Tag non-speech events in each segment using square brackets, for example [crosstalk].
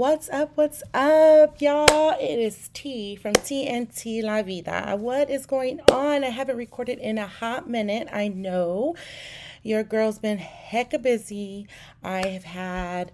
What's up? What's up, y'all? It is T from TNT La Vida. What is going on? I haven't recorded in a hot minute. I know your girl's been hecka busy. I have had,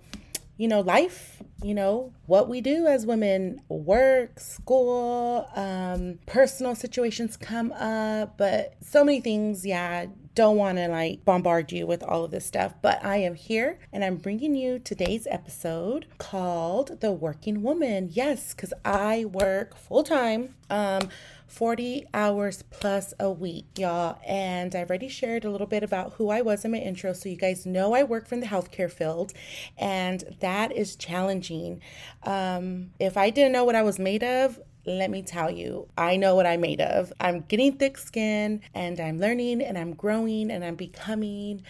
you know, life, you know, what we do as women work, school, um, personal situations come up, but so many things, yeah, don't want to like bombard you with all of this stuff, but I am here and I'm bringing you today's episode called The Working Woman. Yes, because I work full time. Um, 40 hours plus a week, y'all. And I already shared a little bit about who I was in my intro. So you guys know I work from the healthcare field, and that is challenging. Um, if I didn't know what I was made of, let me tell you, I know what I'm made of. I'm getting thick skin and I'm learning and I'm growing and I'm becoming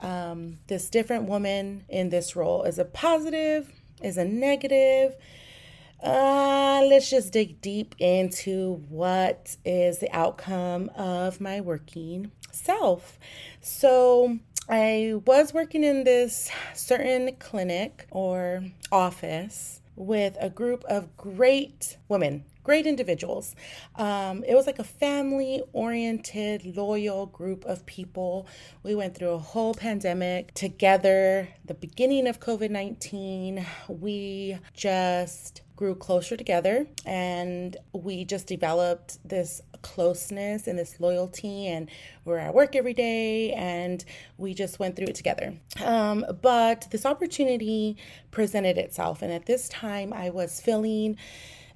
um, this different woman in this role. Is a positive? Is a negative? Uh, let's just dig deep into what is the outcome of my working self. So, I was working in this certain clinic or office with a group of great women, great individuals. Um, it was like a family oriented, loyal group of people. We went through a whole pandemic together, the beginning of COVID 19. We just grew closer together and we just developed this closeness and this loyalty and we're at work every day and we just went through it together um, but this opportunity presented itself and at this time i was feeling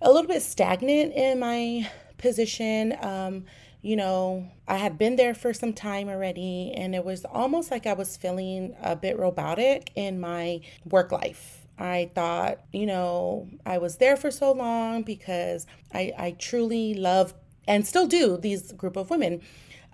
a little bit stagnant in my position um, you know, I had been there for some time already, and it was almost like I was feeling a bit robotic in my work life I thought, you know, I was there for so long because I, I truly love and still do these group of women.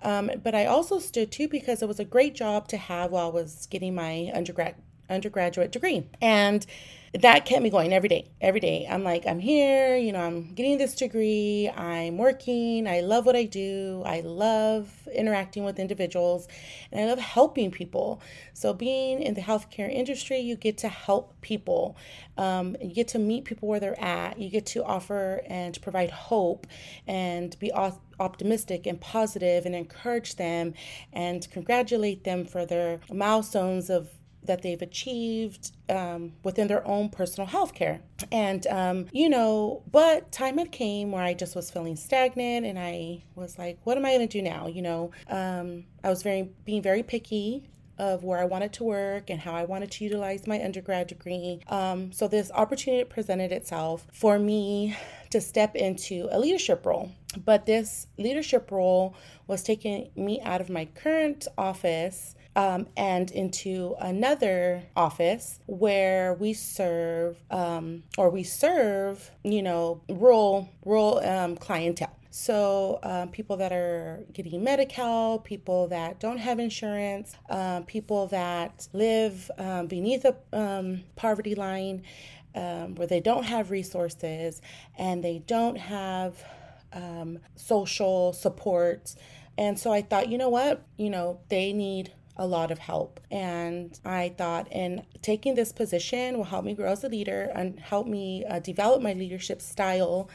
Um, but I also stood too because it was a great job to have while I was getting my undergrad undergraduate degree. And that kept me going every day. Every day. I'm like, I'm here, you know, I'm getting this degree, I'm working, I love what I do, I love interacting with individuals, and I love helping people. So, being in the healthcare industry, you get to help people. Um, you get to meet people where they're at. You get to offer and provide hope and be optimistic and positive and encourage them and congratulate them for their milestones of that they've achieved um, within their own personal health care. And, um, you know, but time had came where I just was feeling stagnant and I was like, what am I going to do now? You know, um, I was very, being very picky of where I wanted to work and how I wanted to utilize my undergrad degree. Um, so this opportunity presented itself for me to step into a leadership role. But this leadership role was taking me out of my current office um, and into another office where we serve um, or we serve, you know, rural rural um, clientele. So, um, people that are getting Medi-Cal, people that don't have insurance, um, people that live um, beneath a um, poverty line, um, where they don't have resources and they don't have social support. And so I thought, you know what? You know, they need a lot of help. And I thought, in taking this position will help me grow as a leader and help me uh, develop my leadership style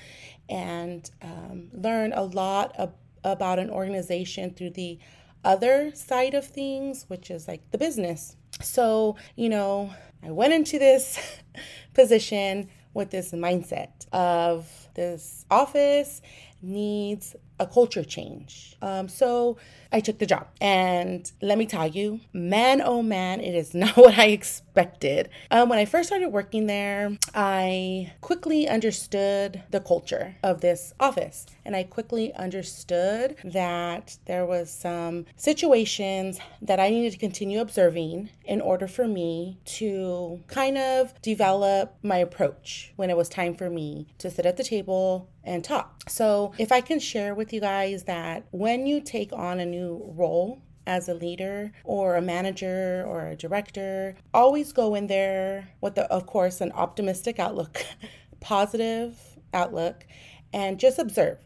and um, learn a lot of, about an organization through the other side of things, which is like the business. So, you know, I went into this [laughs] position with this mindset of this office needs a culture change. Um, so I took the job. And let me tell you, man, oh man, it is [laughs] not what I expected. Um, when I first started working there, I quickly understood the culture of this office. And I quickly understood that there was some situations that I needed to continue observing in order for me to kind of develop my approach when it was time for me to sit at the table and talk. So, if I can share with you guys that when you take on a new role, as a leader or a manager or a director, always go in there with, the, of course, an optimistic outlook, [laughs] positive outlook, and just observe.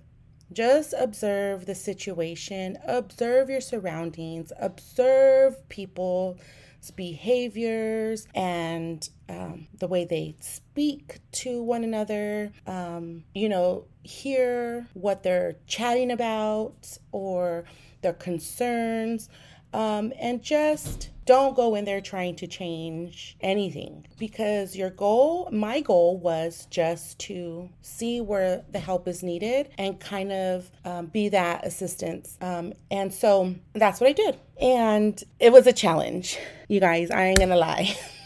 Just observe the situation, observe your surroundings, observe people's behaviors and um, the way they speak to one another, um, you know, hear what they're chatting about or their concerns, um, and just don't go in there trying to change anything because your goal, my goal was just to see where the help is needed and kind of um, be that assistance. Um, and so that's what I did. And it was a challenge, [laughs] you guys, I ain't gonna lie. [laughs]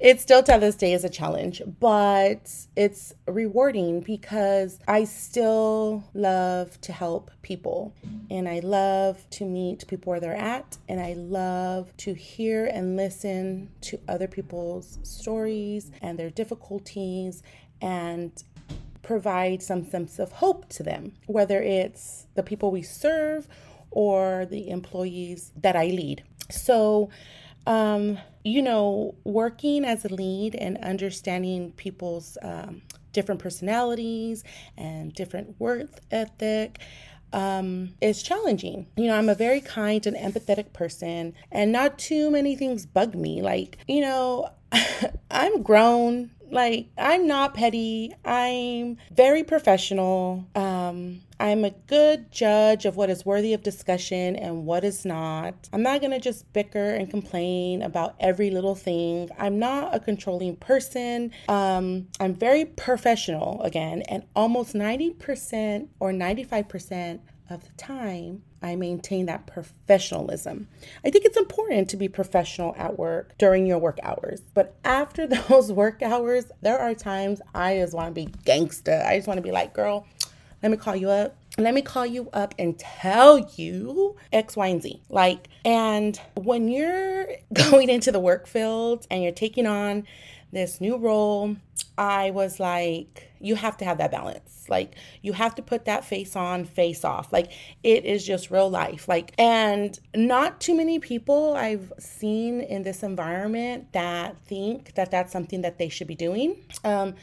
it still to this day is a challenge, but it's rewarding because I still love to help people and I love to meet people where they're at and I love to hear and listen to other people's stories and their difficulties and provide some sense of hope to them, whether it's the people we serve or the employees that I lead. So, um, you know, working as a lead and understanding people's um, different personalities and different work ethic um, is challenging. You know, I'm a very kind and empathetic person, and not too many things bug me. Like, you know, [laughs] I'm grown like, I'm not petty. I'm very professional. Um, I'm a good judge of what is worthy of discussion and what is not. I'm not going to just bicker and complain about every little thing. I'm not a controlling person. Um, I'm very professional again, and almost 90% or 95% of the time, I maintain that professionalism. I think it's important to be professional at work during your work hours. But after [laughs] those work hours, there are times I just want to be gangster. I just want to be like, girl, let me call you up. Let me call you up and tell you X, Y, and Z. Like, and when you're [laughs] going into the work field and you're taking on this new role, I was like, you have to have that balance. Like, you have to put that face on, face off. Like, it is just real life. Like, and not too many people I've seen in this environment that think that that's something that they should be doing. Um,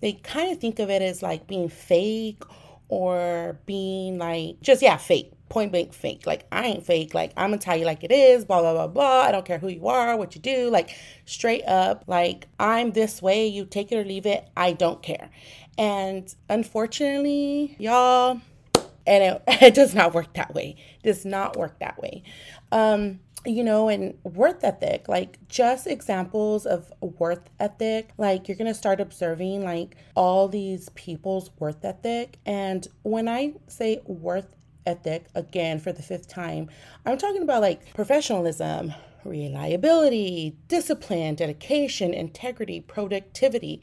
they kind of think of it as like being fake or being like just yeah fake point blank fake. Like i ain't fake. Like i'm gonna tell you like it is blah blah blah blah. I don't care who you are what you do. Like straight up like i'm this way. You take it or leave it. I don't care. And unfortunately y'all and it, [laughs] it does not work that way. It does not work that way. Um you know, and worth ethic, like just examples of worth ethic. Like you're going to start observing like all these people's worth ethic. And when I say worth ethic, again for the fifth time, I'm talking about like professionalism, reliability, discipline, dedication, integrity, productivity,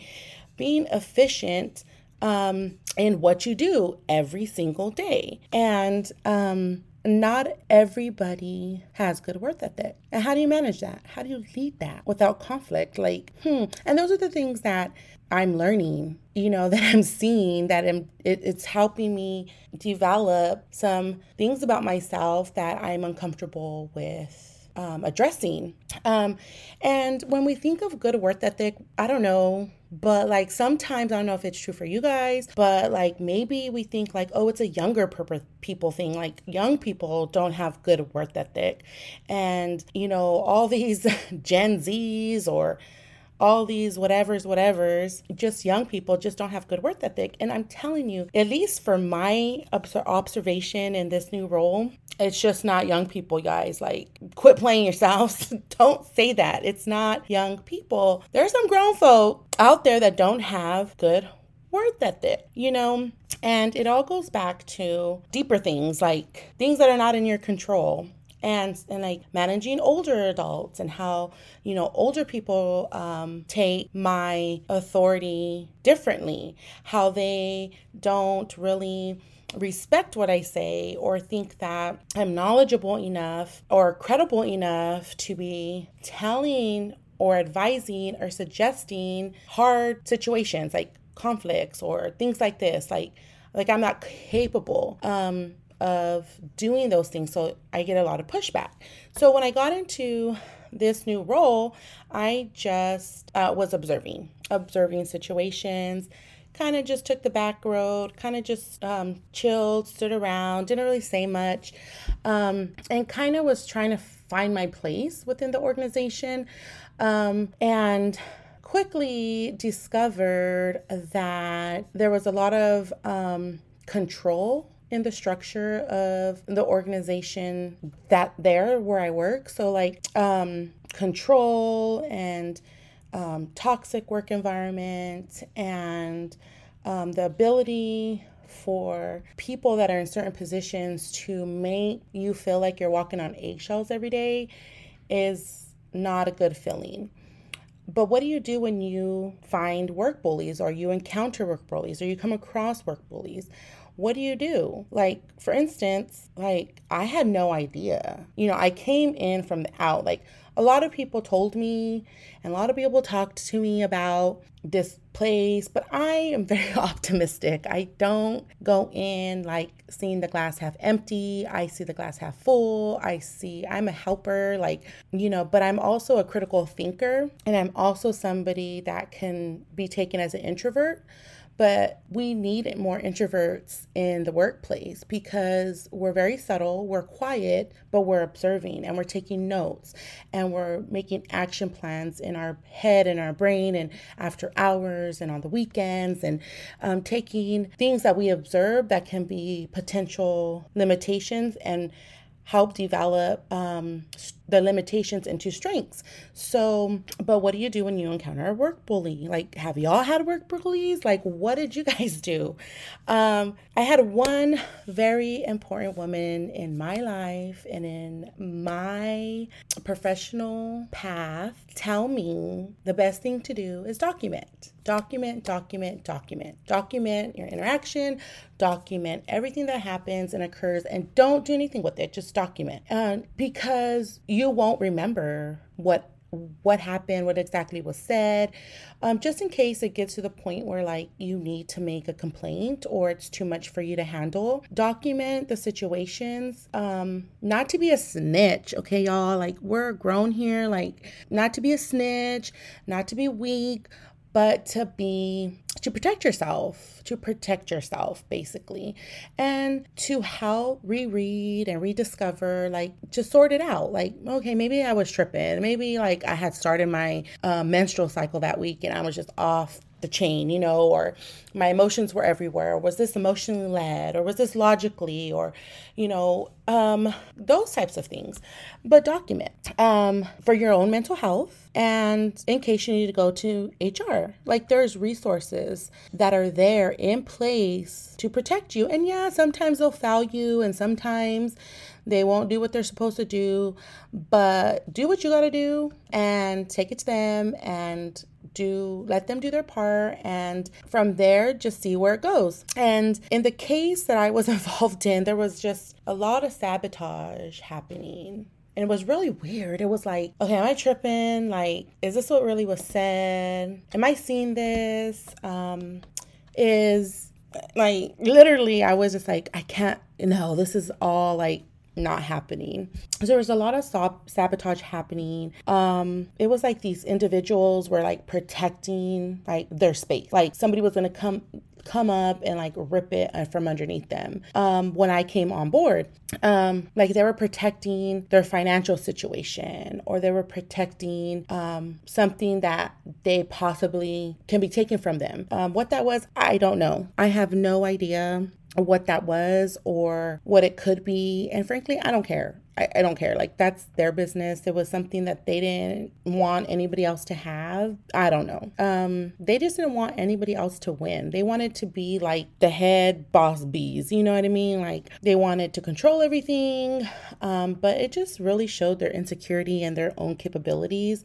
being efficient um, in what you do every single day. And, um, not everybody has good work ethic. And how do you manage that? How do you lead that without conflict? Like, hmm. And those are the things that I'm learning, you know, [laughs] that I'm seeing, that I'm, it, it's helping me develop some things about myself that I'm uncomfortable with um, addressing. Um, and when we think of good work ethic, I don't know, but like sometimes I don't know if it's true for you guys, but like maybe we think like, oh, it's a younger people thing. Like young people don't have good work ethic, and you know all [laughs] these Gen Zs or all these whatevers, whatevers, just young people just don't have good work ethic. And I'm telling you, at least for my observation in this new role, it's just not young people, guys. Like, quit playing yourselves. [laughs] don't say that. It's not young people. There's some grown folk out there that don't have good work ethic, you know? And it all goes back to deeper things like things that are not in your control and and like managing older adults and how you know older people um, take my authority differently how they don't really respect what I say or think that I'm knowledgeable enough or credible enough to be telling or advising or suggesting hard situations like conflicts or things like this like like I'm not capable um of doing those things. So I get a lot of pushback. So when I got into this new role, I just uh, was observing, observing situations, kind of just took the back road, kind of just um, chilled, stood around, didn't really say much, um, and kind of was trying to find my place within the organization. Um, and quickly discovered that there was a lot of um, control in the structure of the organization that there where I work. So like um, control and um, toxic work environment and um, the ability for people that are in certain positions to make you feel like you're walking on eggshells every day is not a good feeling. But what do you do when you find work bullies or you encounter work bullies or you come across work bullies? What do you do? Like, for instance, like I had no idea. You know, I came in from the out. Like, a lot of people told me and a lot of people talked to me about this place, but I am [laughs] very optimistic. I don't go in like seeing the glass half empty. I see the glass half full. I see I'm a helper, like, you know, but I'm also a critical thinker and I'm also somebody that can be taken as an introvert but we need more introverts in the workplace because we're very subtle, we're quiet, but we're observing and we're taking notes and we're making action plans in our head and our brain and after hours and on the weekends and um, taking things that we observe that can be potential limitations and help develop um, the limitations into strengths. So, but what do you do when you encounter a work bully? Like, have y'all had work bullies? Like, what did you [laughs] guys do? Um, I had one very important woman in my life and in my professional path tell me the best thing to do is document. Document, document, document. Document your interaction, document everything that happens and occurs, and don't do anything with it. Just document. And because you won't remember what what happened, what exactly was said, um, just in case it gets to the point where like you need to make a complaint or it's too much for you to handle. Document the situations, um, not to be a snitch, okay, y'all. Like we're grown here, like not to be a snitch, not to be weak, but to be to protect yourself, to protect yourself basically, and to help reread and rediscover, like to sort it out. Like, okay, maybe I was tripping. Maybe like I had started my uh, menstrual cycle that week and I was just off the chain, you know, or my emotions were everywhere. Was this emotionally led or was this logically or, you know, um, those types of things. But document um, for your own mental health and in case you need to go to HR. Like there's resources that are there in place to protect you. And yeah, sometimes they'll foul you and sometimes they won't do what they're supposed to do, but do what you got to do and take it to them and do let them do their part and from there just see where it goes. And in the case that I was [laughs] involved in, there was just a lot of sabotage happening and it was really weird. It was like, okay, am I tripping? Like, is this what really was said? Am I seeing this? Um, is like literally, I was just like, I can't. No, this is all like not happening. So there was a lot of sab- sabotage happening. Um, it was like these individuals were like protecting like their space. Like somebody was gonna come come up and like rip it uh, from underneath them um, when I came on board. Um, like they were protecting their financial situation or they were protecting um, something that they possibly can be taken from them. Um, what that was, I don't know. I have no idea what that was or what it could be. And frankly, I don't care. I, I, don't care. Like, that's their business. It was something that they didn't want anybody else to have. I don't know. Um, they just didn't want anybody else to win. They wanted to be like the head boss bees. You know what I mean? Like, they wanted to control everything. Um, but it just really showed their insecurity and their own capabilities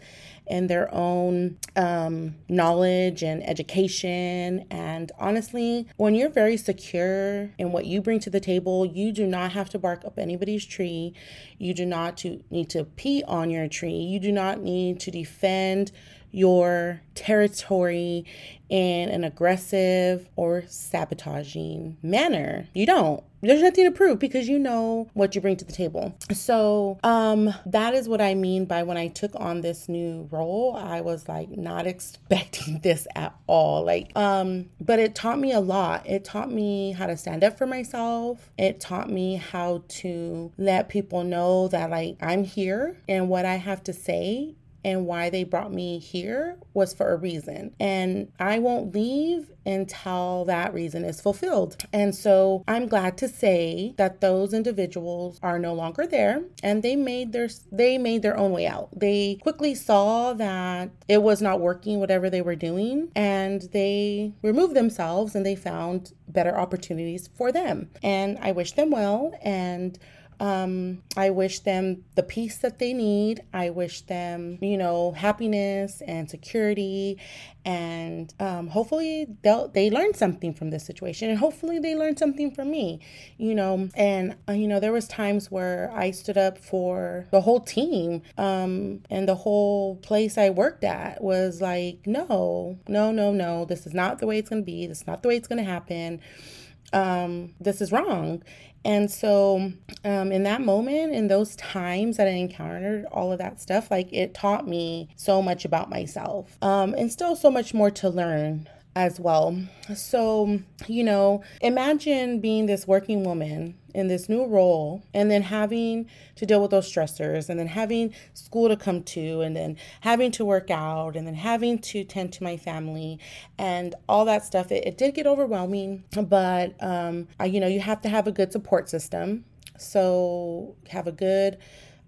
and their own um, knowledge and education. And honestly, when you're very secure in what you bring to the table, you do not have to bark up anybody's tree. You do not to, need to pee on your tree. You do not need to defend your territory in an aggressive or sabotaging manner. You don't. There's nothing to prove because you know what you bring to the table. So, um, that is what I mean by when I took on this new role, I was like not [laughs] expecting this at all. Like, um, but it taught me a lot. It taught me how to stand up for myself. It taught me how to let people know that like I'm here and what I have to say and why they brought me here was for a reason. And I won't leave until that reason is fulfilled. And so I'm glad to say that those individuals are no longer there and they made their they made their own way out. They quickly saw that it was not working whatever they were doing and they removed themselves and they found better opportunities for them. And I wish them well and um, I wish them the peace that they need. I wish them, you know, happiness and security, and um, hopefully they'll they learn something from this situation, and hopefully they learn something from me, you know. And uh, you know, there was times where I stood up for the whole team, um, and the whole place I worked at was like, no, no, no, no, this is not the way it's gonna be. This is not the way it's gonna happen. Um, this is wrong and so, um, in that moment, in those times that I encountered all of that stuff, like it taught me so much about myself um, and still so much more to learn as well. So, you know, imagine being this working woman in this new role and then having to deal with those stressors and then having school to come to and then having to work out and then having to tend to my family and all that stuff. It, it did get overwhelming, but, um, I, you know, you have to have a good support system. So, have a good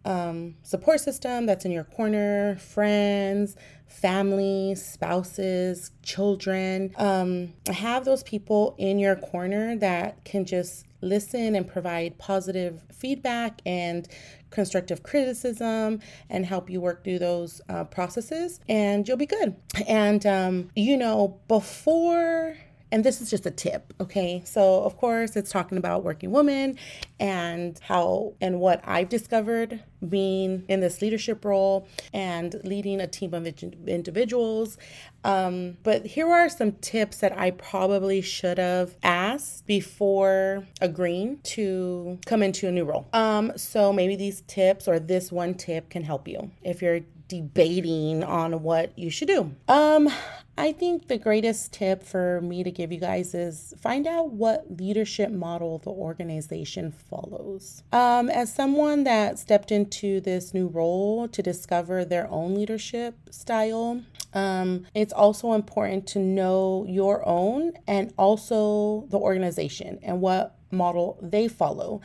um, support system that's in your corner, friends, family, spouses, children. Um, have those people in your corner that can just listen and provide positive feedback and constructive criticism and help you work through those uh, processes, and you'll be good. And, um, you know, before and this is just a tip, okay? So, of course, it's talking about working women and how and what I've discovered being in this leadership role and leading a team of individuals. Um, but here are some tips that I probably should have asked before agreeing to come into a new role. Um, so maybe these tips or this one tip can help you if you're debating on what you should do. Um, I think the greatest tip for me to give you guys is find out what leadership model the organization follows. Um, as someone that stepped into this new role to discover their own leadership style, um, it's also important to know your own and also the organization and what model they follow.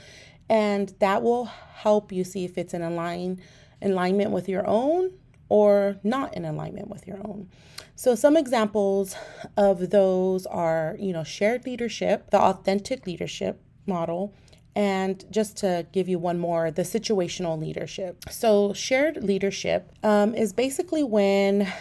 And that will help you see if it's in align, alignment with your own or not in alignment with your own. So some examples of those are, you know, shared leadership, the authentic leadership model, and just to give you one more, the situational leadership. So shared leadership um, is basically when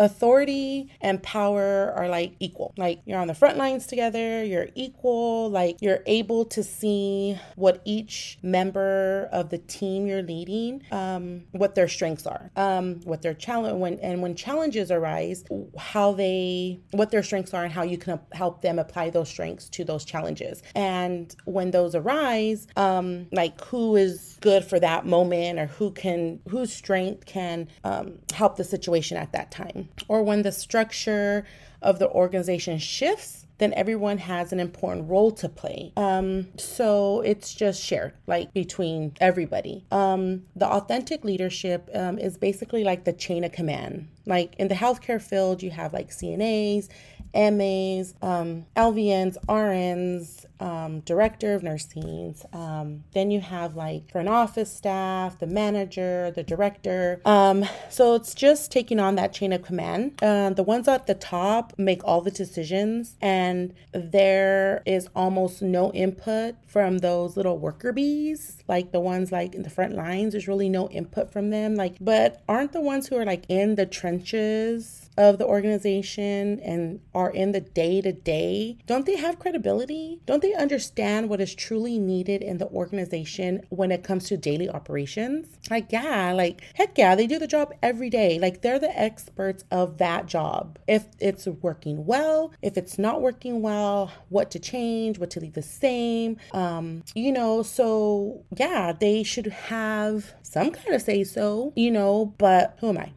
authority and power are like equal. Like you're on the front lines together, you're equal, like you're able to see what each member of the team you're leading, um, what their strengths are, um, what their challenge when and when challenges arise, how they what their strengths are and how you can help them apply those strengths to those challenges. And when those arise, um, like who is good for that moment or who can whose strength can um, help the situation at that time or when the structure of the organization shifts, then everyone has an important role to play. Um, so it's just shared, like between everybody. Um, the authentic leadership um, is basically like the chain of command. Like in the healthcare field, you have like CNAs, MAs, um, LVNs, RNs, um, director of nursing. Um, then you have like front office staff, the manager, the director. Um, so it's just taking on that chain of command. Uh, the ones at the top make all the decisions, and there is almost no input from those little worker bees, like the ones like in the front lines. There's really no input from them. Like, but aren't the ones who are like in the trenches of the organization and are in the day to day, don't they have credibility? Don't they understand what is truly needed in the organization when it comes to daily operations? Like, yeah, like, heck yeah, they do the job every day. Like, they're the experts of that job. If it's working well, if it's not working well, what to change, what to leave the same. Um, you know, so yeah, they should have some kind of say so, you know, but who am I?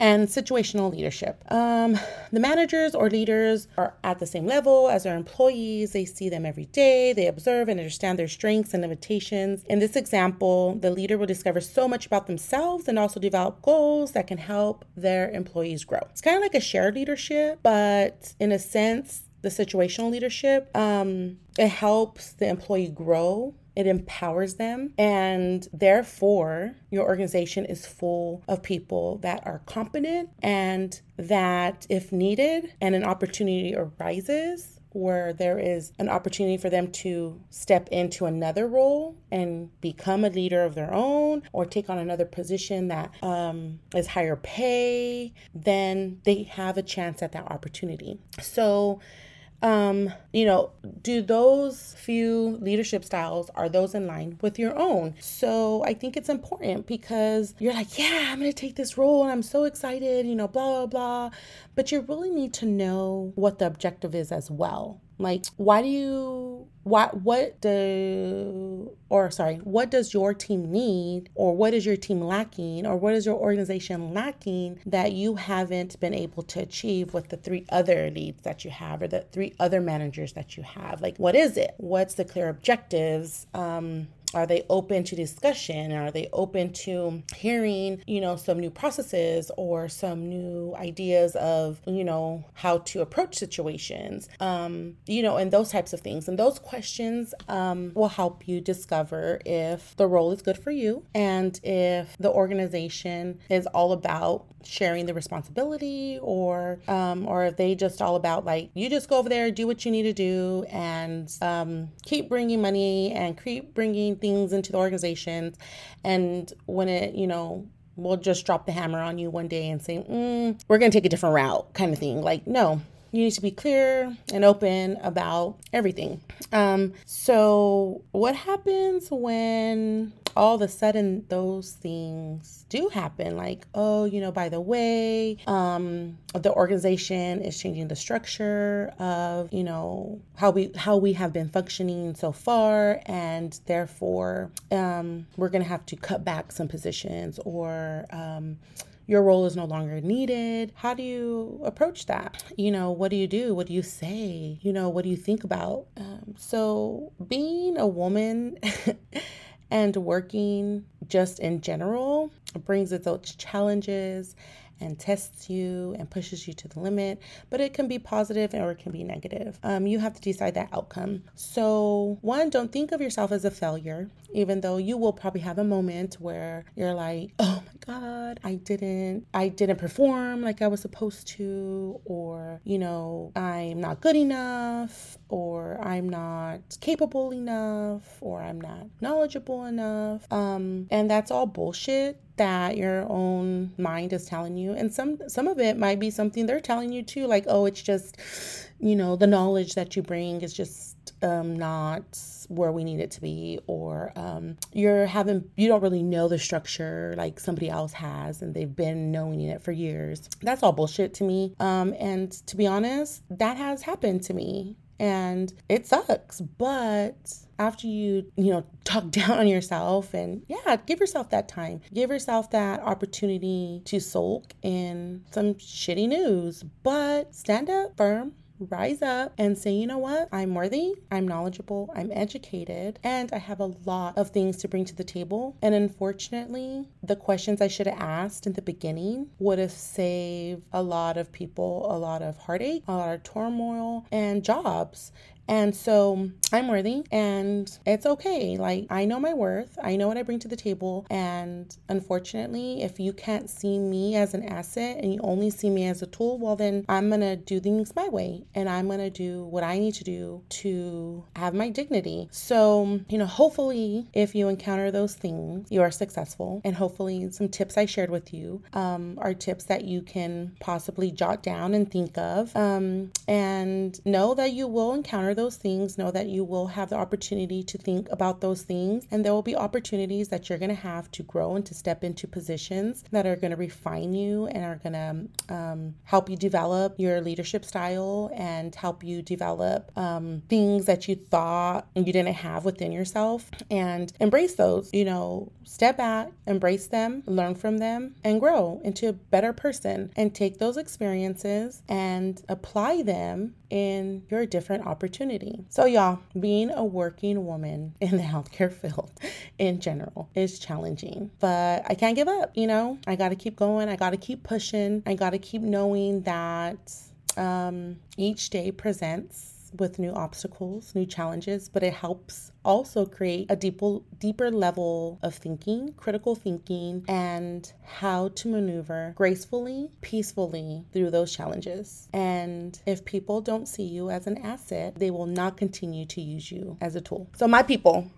And situational leadership. Um, the managers or leaders are at the same level as their employees. They see them every day, they observe and understand their strengths and limitations. In this example, the leader will discover so much about themselves and also develop goals that can help their employees grow. It's kind of like a shared leadership, but in a sense, the situational leadership, um, it helps the employee grow it empowers them, and therefore, your organization is full of people that are competent and that, if needed and an opportunity arises, where there is an opportunity for them to step into another role and become a leader of their own or take on another position that um, is higher pay, then they have a chance at that opportunity. So, um you know do those few leadership styles are those in line with your own? So i think it's important because you're like yeah i'm gonna take this role and i'm so excited you know blah blah blah. But you really need to know what the objective is as well like why do you what what do or sorry what does your team need? Or what is your team lacking? Or what is your organization lacking that you haven't been able to achieve with the three other leads that you have or the three other managers that you have? Like what is it? What's the clear objectives? Um are they open to discussion? Are they open to hearing you know some new processes or some new ideas of you know how to approach situations? Um you know and those types of things. And those questions um, will help you discover if the role is good for you and if the organization is all about sharing the responsibility or um, or if they just all about like you just go over there do what you need to do and um, keep bringing money and keep bringing things into the organizations. And when it you know we'll just drop the hammer on you one day and say mm, we're going to take a different route kind of thing. Like no you need to be clear and open about everything. Um, so, what happens when all of a sudden those things do happen? Like, oh, you know, by the way, um, the organization is changing the structure of, you know, how we how we have been functioning so far, and therefore, um, we're gonna have to cut back some positions or um, your role is no longer needed. How do you approach that? You know, what do you do? What do you say? You know, what do you think about? Um, so, being a woman [laughs] and working just in general brings its own challenges and tests you and pushes you to the limit, but it can be positive or it can be negative. Um, you have to decide that outcome. So, one, don't think of yourself as a failure, even though you will probably have a moment where you're like, oh my God, I didn't, I didn't perform like I was supposed to, or, you know, I'm not good enough, or I'm not capable enough, or I'm not knowledgeable enough. Um, and that's all bullshit that your own mind is telling you. And some some of it might be something they're telling you too like oh it's just you know the knowledge that you bring is just um, not where we need it to be or um, you're having you don't really know the structure like somebody else has and they've been knowing it for years. That's all bullshit to me. Um, and to be honest that has happened to me and it sucks but after you you know talk [laughs] down on yourself and yeah give yourself that time. Give yourself that opportunity to sulk in some shitty news but stand up firm rise up and say, you know what? I'm worthy, I'm knowledgeable, I'm educated, and I have a lot of things to bring to the table. And unfortunately, the questions I should have asked in the beginning would have saved a lot of people a lot of heartache, a lot of turmoil, and jobs. And so I'm worthy and it's okay. Like, I know my worth, I know what I bring to the table. And unfortunately, if you can't see me as an asset and you only see me as a tool, well, then I'm going to do things my way and I'm going to do what I need to do to have my dignity. So, you know, hopefully, if you encounter those things, you are successful. And hopefully, some tips I shared with you um, are tips that you can possibly jot down and think of. Um, and know that you will encounter those things, know that you will have the opportunity to think about those things. And there will be opportunities that you're going to have to grow and to step into positions that are going to refine you and are going to um, help you develop your leadership style and help you develop um, things that you thought you didn't have within yourself and embrace those. You know, step back, embrace them, learn from them, and grow into a better person and take those experiences and apply them in your different opportunity. So, y'all, being a working woman [laughs] in the healthcare field [laughs] in general is challenging, but I can't give up. You know, I got to keep going, I got to keep pushing, I got to keep knowing that um, each day presents with new obstacles, new challenges, but it helps also create a deeper deeper level of thinking, critical thinking, and how to maneuver gracefully, peacefully through those challenges. And if people don't see you as an asset, they will not continue to use you as a tool. So my people,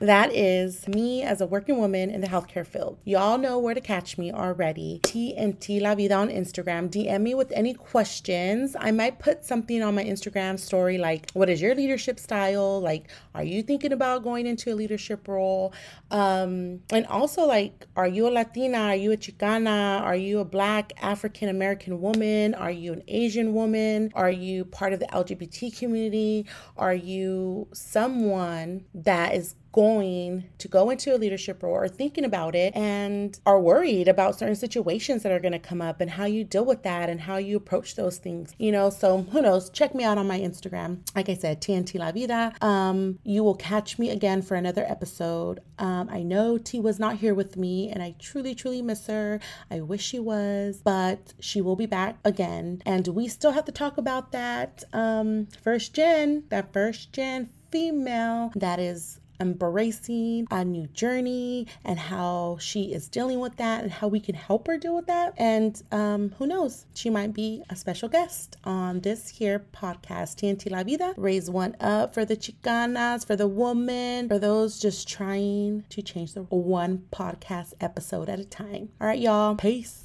that is me as a working woman in the healthcare field. Y'all know where to catch me already. TNT La Vida on Instagram. DM me with any questions. I might put something on my Instagram story like, what is your leadership style? Like, are you thinking about going into a leadership role? Um, and also, like, are you a Latina? Are you a Chicana? Are you a Black African American woman? Are you an Asian woman? Are you part of the LGBT community? Are you someone that is going to go into a leadership role or thinking about it and are worried about certain situations that are going to come up and how you deal with that and how you approach those things, you know. So who knows? Check me out on my Instagram. Like I said, TNT La Vida. Um, you will catch me again for another episode. Um, I know T was not here with me and I truly, truly miss her. I wish she was, but she will be back again. And we still have to talk about that um, first gen, that first gen female that is embracing a new journey and how she is dealing with that and how we can help her deal with that. And um, who knows, she might be a special guest on this here podcast, TNT La Vida. Raise one up for the Chicanas, for the woman, for those just trying to change the one podcast episode at a time. All right, y'all. Peace.